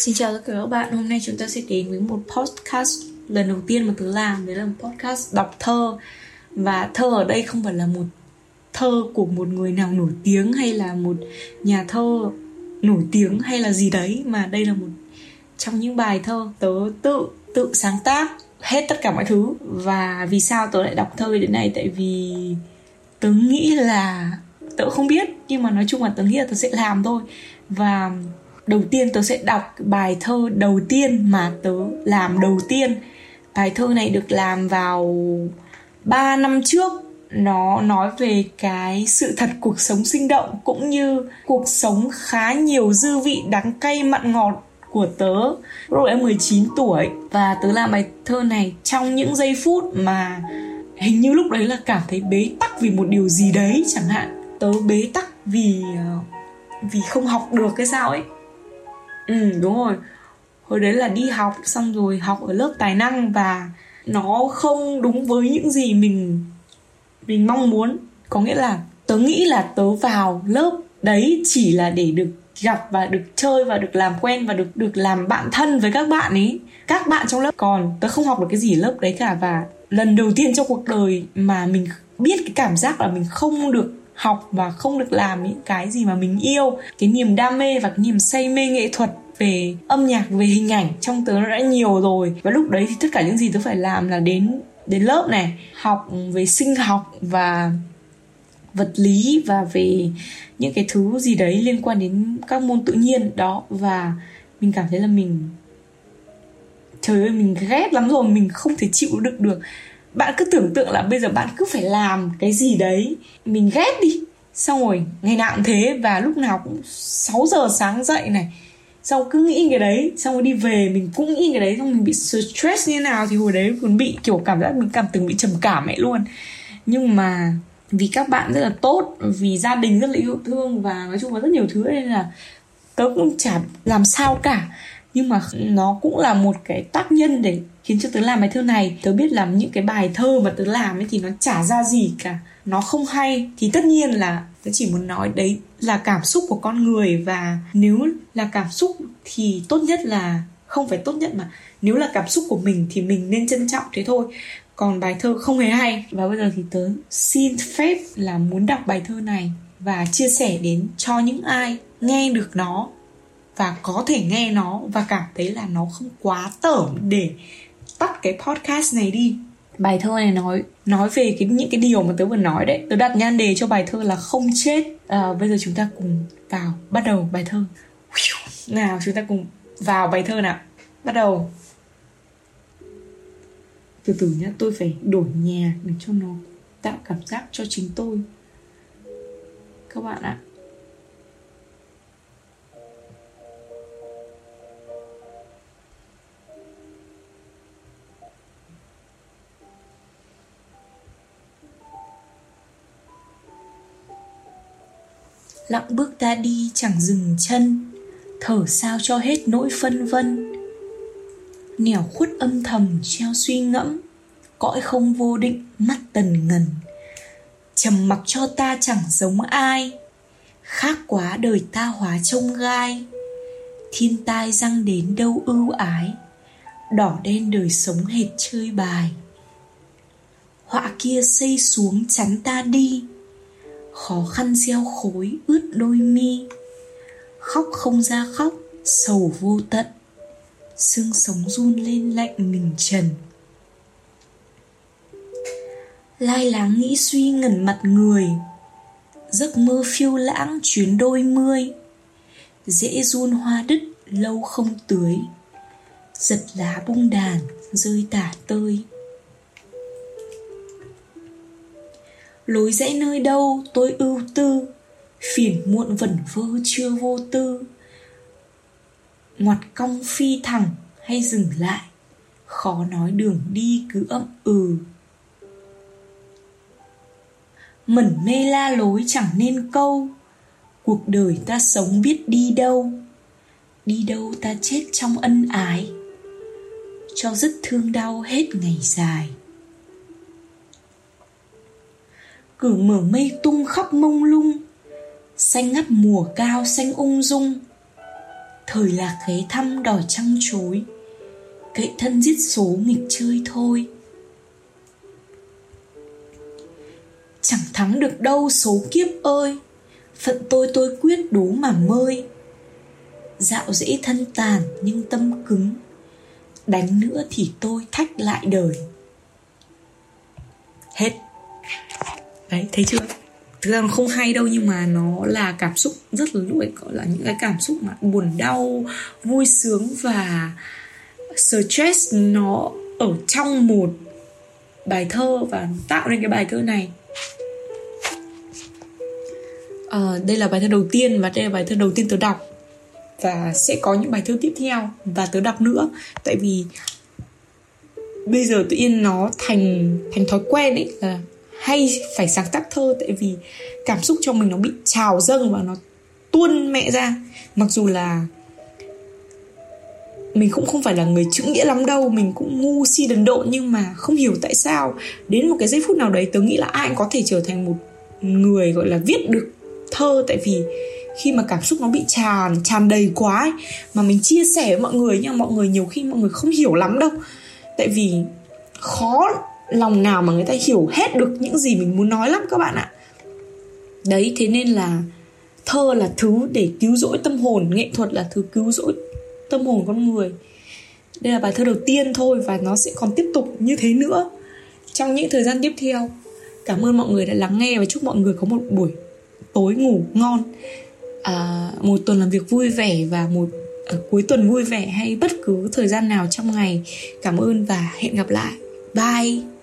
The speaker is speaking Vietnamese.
Xin chào tất cả các bạn, hôm nay chúng ta sẽ đến với một podcast lần đầu tiên mà tớ làm. Đấy là một podcast đọc thơ. Và thơ ở đây không phải là một thơ của một người nào nổi tiếng Hay là một nhà thơ nổi tiếng hay là gì đấy Mà đây là một trong những bài thơ tớ tự tự sáng tác hết tất cả mọi thứ. Và vì sao tớ lại đọc thơ đến này Tại vì tớ nghĩ là tớ không biết Nhưng mà nói chung là tớ nghĩ là tớ sẽ làm thôi. Và đầu tiên tớ sẽ đọc bài thơ đầu tiên mà tớ làm đầu tiên. Bài thơ này được làm vào 3 năm trước. Nó nói về cái sự thật cuộc sống sinh động cũng như cuộc sống khá nhiều dư vị đắng cay mặn ngọt của tớ. Lúc em 19 tuổi và tớ làm bài thơ này trong những giây phút mà hình như lúc đấy là cảm thấy bế tắc vì một điều gì đấy chẳng hạn. Tớ bế tắc vì ờ, vì không học được cái sao ấy ừ đúng rồi. Hồi đấy là đi học, xong rồi học ở lớp tài năng và nó không đúng với những gì mình mình mong muốn. Có nghĩa là tớ nghĩ là tớ vào lớp đấy chỉ là để được gặp và được chơi và được làm quen và được được làm bạn thân với các bạn ấy các bạn trong lớp còn, tớ không học được cái gì ở lớp đấy cả. Và lần đầu tiên trong cuộc đời mà mình biết cái cảm giác là mình không được học và không được làm những cái gì mà mình yêu. Cái niềm đam mê và cái niềm say mê nghệ thuật về âm nhạc, về hình ảnh trong tớ đã nhiều rồi. Và lúc đấy thì tất cả những gì tớ phải làm là đến đến lớp này, học về sinh học và vật lý và về những cái thứ gì đấy liên quan đến các môn tự nhiên. Đó, và mình cảm thấy là mình, trời ơi, mình ghét lắm rồi. Mình không thể chịu đựng được bạn cứ tưởng tượng là bây giờ bạn cứ phải làm cái gì đấy. Mình ghét đi. Xong rồi, ngày nào cũng thế và lúc nào cũng 6 giờ sáng dậy này. Xong cứ nghĩ cái đấy, xong rồi đi về, mình cũng nghĩ cái đấy, xong mình bị stress như thế nào thì hồi đấy còn bị kiểu cảm giác mình cảm từng bị trầm cảm ấy luôn. Nhưng mà vì các bạn rất là tốt, vì gia đình rất là yêu thương và nói chung là rất nhiều thứ nên là tớ cũng chả làm sao cả nhưng mà nó cũng là một cái tác nhân để khiến cho tớ làm bài thơ này. Tớ biết làm những cái bài thơ mà tớ làm ấy thì nó chả ra gì cả. Nó không hay. Thì tất nhiên là tớ chỉ muốn nói đấy là cảm xúc của con người. Và nếu là cảm xúc thì tốt nhất là không phải tốt nhất mà nếu là cảm xúc của mình thì mình nên trân trọng thế thôi. Còn bài thơ không hề hay. Và bây giờ thì tớ xin phép là muốn đọc bài thơ này và chia sẻ đến cho những ai nghe được nó và có thể nghe nó và cảm thấy là nó không quá tởm để tắt cái podcast này đi. Bài thơ này nói nói về cái những cái điều mà tớ vừa nói đấy. Tớ đặt nhan đề cho bài thơ là không chết. À, bây giờ chúng ta cùng vào bắt đầu bài thơ. Nào chúng ta cùng vào bài thơ nào. Bắt đầu. Từ từ nhá tôi phải đổi nhà để cho nó tạo cảm giác cho chính tôi. Các bạn ạ. Lặng bước ta đi chẳng dừng chân, thở sao cho hết nỗi phân vân. Nẻo khuất âm thầm treo suy ngẫm, cõi không vô định mắt tần ngần. Trầm mặc cho ta chẳng giống ai, khác quá đời ta hóa trông gai. Thiên tai răng đến đâu ưu ái, đỏ đen đời sống hệt chơi bài. Họa kia xây xuống chắn ta đi khó khăn gieo khối ướt đôi mi. Khóc không ra khóc, sầu vô tận. Xương sống run lên lạnh mình trần. Lai láng nghĩ suy ngẩn mặt người. Giấc mơ phiêu lãng chuyến đôi mươi. Dễ run hoa đứt, lâu không tưới. Giật lá bung đàn rơi tả tơi. Lối rẽ nơi đâu tôi ưu tư? Phiền muộn vẩn vơ chưa vô tư. Ngoặt cong phi thẳng hay dừng lại? Khó nói đường đi cứ ậm ừ. Mẩn mê la lối chẳng nên câu. Cuộc đời ta sống biết đi đâu. Đi đâu ta chết trong ân ái? Cho dứt thương đau hết ngày dài. Cửa mở mây tung khắp mông lung, xanh ngắt mùa cao xanh ung dung. Thời lạc ghé thăm đòi trăng chối, cậy thân giết số nghịch chơi thôi. Chẳng thắng được đâu số kiếp ơi, phận tôi tôi quyết đố mà mơi. Dạo dễ thân tàn nhưng tâm cứng, đánh nữa thì tôi thách lại đời. Hết đấy thấy chưa? Thực ra nó không hay đâu nhưng mà nó là cảm xúc rất là lúc ấy gọi là những cái cảm xúc mà buồn đau vui sướng và stress nó ở trong một bài thơ và tạo nên cái bài thơ này. À, đây là bài thơ đầu tiên và đây là bài thơ đầu tiên tớ đọc. Và sẽ có những bài thơ tiếp theo và tớ đọc nữa. Tại vì bây giờ tự nhiên nó thành thành thói quen ấy là hay phải sáng tác thơ tại vì cảm xúc trong mình nó bị trào dâng và nó tuôn mẹ ra. Mặc dù là mình cũng không phải là người chữ nghĩa lắm đâu mình cũng ngu si đần độn nhưng mà không hiểu tại sao đến một cái giây phút nào đấy tớ nghĩ là ai cũng có thể trở thành một người gọi là viết được thơ. Tại vì khi mà cảm xúc nó bị tràn tràn đầy quá ấy, mà mình chia sẻ với mọi người nhưng mọi người nhiều khi mọi người không hiểu lắm đâu. Tại vì khó lòng nào mà người ta hiểu hết được những gì mình muốn nói lắm các bạn ạ. Đấy thế nên là thơ là thứ để cứu rỗi tâm hồn nghệ thuật là thứ cứu rỗi tâm hồn con người. Đây là bài thơ đầu tiên thôi và nó sẽ còn tiếp tục như thế nữa trong những thời gian tiếp theo. Cảm ơn mọi người đã lắng nghe và chúc mọi người có một buổi tối ngủ ngon. À, một tuần làm việc vui vẻ và một à, cuối tuần vui vẻ hay bất cứ thời gian nào trong ngày. Cảm ơn và hẹn gặp lại. Bye!